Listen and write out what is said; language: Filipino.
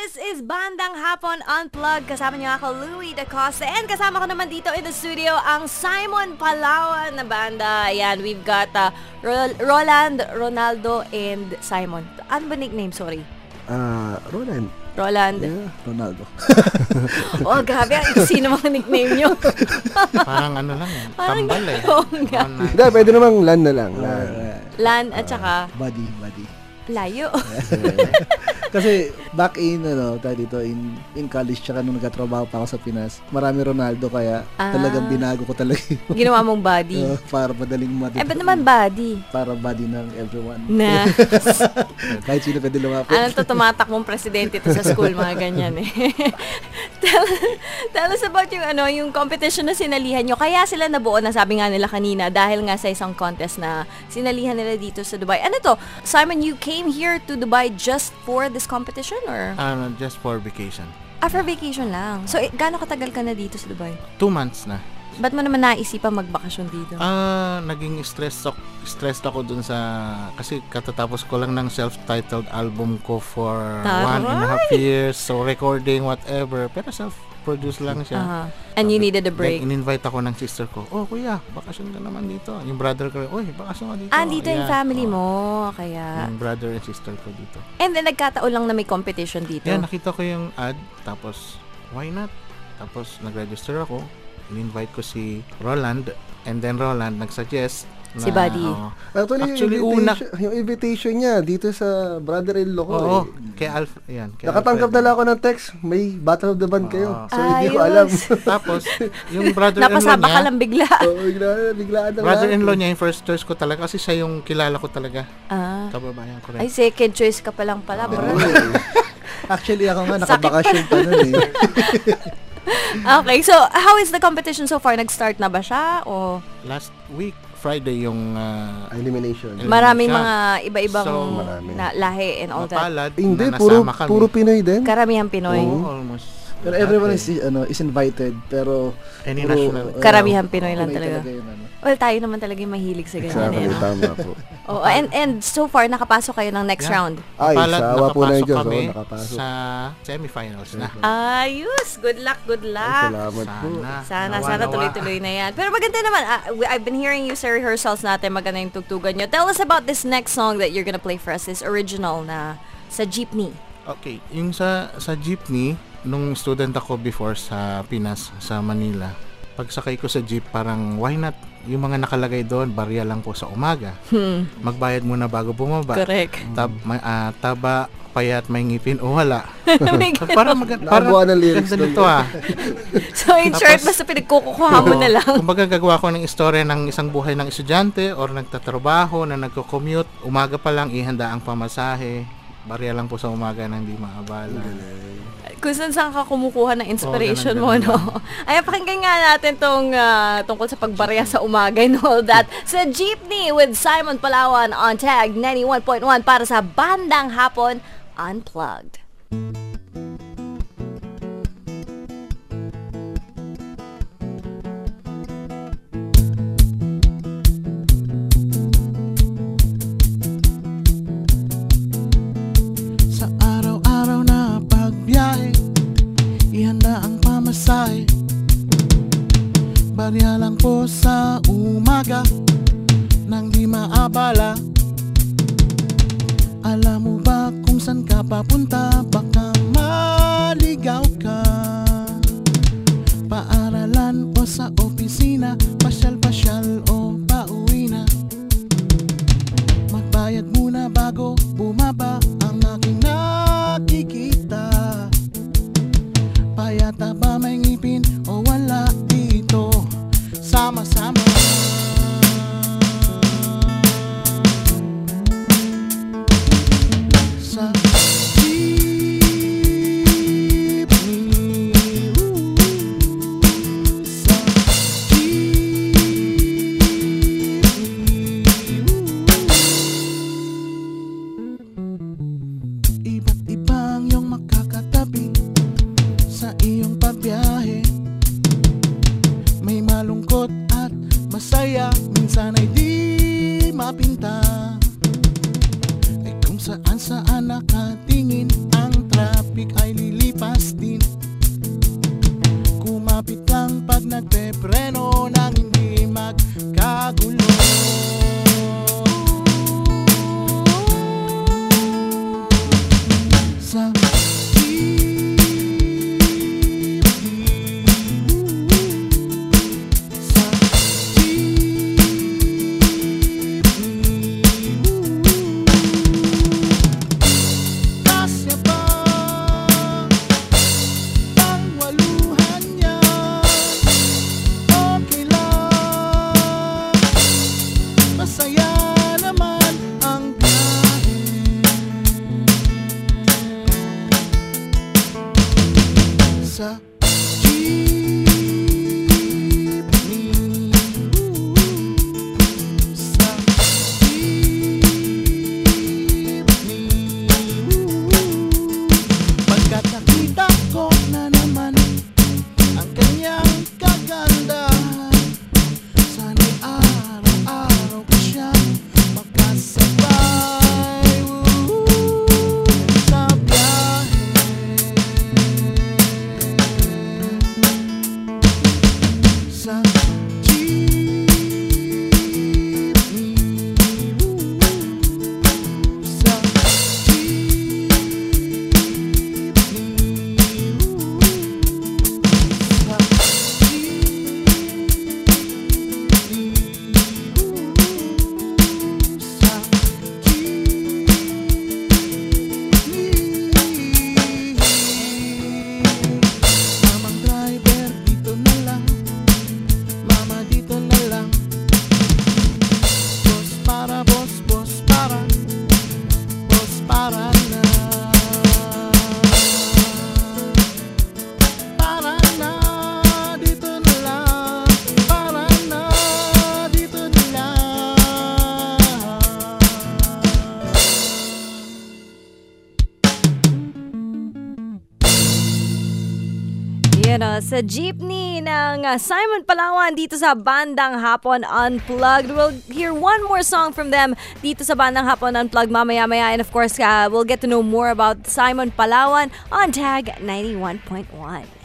This is Bandang Hapon Unplugged. Kasama niyo ako, Louie Dacosta. And kasama ko naman dito in the studio ang Simon Palawan na banda. Ayan, we've got uh, Ro- Roland, Ronaldo, and Simon. Ano ba nickname? Sorry. Ah, Roland. Roland. Yeah, Ronaldo. Oh, grabe. Sino mga nickname niyo? Parang ano lang eh. Parang Tambal eh. Oo nga. One night. Hindi, pwede namang land na lang. Land. Lan at saka Buddy, buddy. layo. Kasi back in, ano, tayo dito, in, in college, tsaka nung nagkatrabaho pa ako sa Pinas, marami Ronaldo, kaya Ah. talagang binago ko talaga yung, Ginawa mong body. uh, para madaling mati. Eh, ba't naman body? Para body ng everyone. Na. Kahit sino pwede lumapit. Ano to, tumatakbong presidente to sa school, mga ganyan eh. tell, tell us about yung, ano, yung competition na sinalihan nyo. Kaya sila nabuo na sabi nga nila kanina dahil nga sa isang contest na sinalihan nila dito sa Dubai. Ano to? Simon, you came here to Dubai just for this competition or Ano, just for vacation. after vacation lang? So, eh, gaano katagal ka na dito sa Dubai? Two months na. Ba't mo naman naisipan magbakasyon dito? Ah, naging stressed ako, stressed ako dun sa kasi katatapos ko lang ng self-titled album ko for one and a half years. So recording whatever, pero self-produced lang siya. Aha. And you needed a break. Then in-invite ako ng sister ko. Oh, kuya, bakasyon ka naman dito. Yung brother ko, oy, bakasyon ka dito. Ah, dito yung Yeah. family Oh, mo. Kaya... Yung brother and sister ko dito. And then, nagkataon lang na may competition dito. Yeah, nakita ko yung ad, tapos why not? Tapos nag-register ako, in-invite ko si Roland, and then Roland nag-suggest na, Si Buddy. oo. Actually, Actually, yung, una- invitation, yung invitation niya dito sa brother-in-law ko. Oo, eh. kay Alf, yan. Kay Nakatanggap na lang ako ng text, may Battle of the Band kayo. Oo. So, hindi ko alam. Tapos, yung brother-in-law Napasaba ka niya, lang bigla. Oo, bigla, biglaan na brother-in-law niya, yung first choice ko talaga, kasi siya yung kilala ko talaga. Ah. Kababayan ko Ay, rin. second choice ka pa lang pala, bro. Actually, ako nga, nakabakasyon pa nun eh. okay, so how is the competition so far? Nag-start na ba siya? O Last week, Friday, yung uh, Elimination. Elimination. maraming siya. mga iba-ibang So, marami. na, lahi and all that? mapalad Hindi, na puro, kami. puro Pinoy din. Karamihan Pinoy. Oo, almost. Pero everyone is, ano, is invited, pero... Any puro, national. uh, Karamihan Pinoy lang talaga. yun, ano. Well, tayo naman talaga yung mahilig sa ganyan. Exactly, eh, no? tama po. Oh, and, and so far, nakapasok kayo ng next Yeah. round. Ay, Palad, sa awa po na yung nakapasok Diyos. kami Oo, nakapasok. sa semifinals na. Ayos! Good luck, good Ay, luck. salamat po. Sana. Sana, Nawa, sana tuloy-tuloy na yan. Pero maganda naman, ah, we- I've been hearing you sa rehearsals natin, maganda yung tugtugan nyo. Tell us about this next song that you're gonna play for us, this original na sa jeepney. Okay, yung sa sa jeepney, nung student ako before sa Pinas, sa Manila, pagsakay ko sa jeep, parang why not yung mga nakalagay doon, barya lang po sa umaga. Magbayad muna bago bumaba. Correct. Tab, may, ah, taba, payat, may ngipin, o wala. Parang mag- parang Nakabuhan ng lyrics ganda nito ah. so in short, Tapos- basta pinagkukuha mo na lang. Kumbaga gagawa ko ng istorya ng isang buhay ng estudyante or nagtatrabaho na nagko-commute, umaga pa lang ihanda ang pamasahe. Barya lang po sa umaga na hindi maabala. Kung saan saan ka kumukuha ng inspiration Oo, mo, ganun, no? Ay, pakinggan nga natin tong ah, tungkol sa pagbarya sa umaga and all that. Sa Jeepney with Simon Palawan on Tag 91.1 para sa Bandang Hapon Unplugged. Ihanda ang pamasahe. Barya lang po sa umaga Nang di maabala. Alam mo ba kung saan ka papunta? Baka Saan saan nakatingin Ang traffic ay lilipas din. Kumapit lang pag nagpepreno Nang hindi magkagulo. Sa jeepney ng uh, Simon Palawan dito sa Bandang Hapon Unplugged. We'll hear one more song from them dito sa Bandang Hapon Unplugged mamaya-maya. And of course, uh, we'll get to know more about Simon Palawan on Tag 91.1.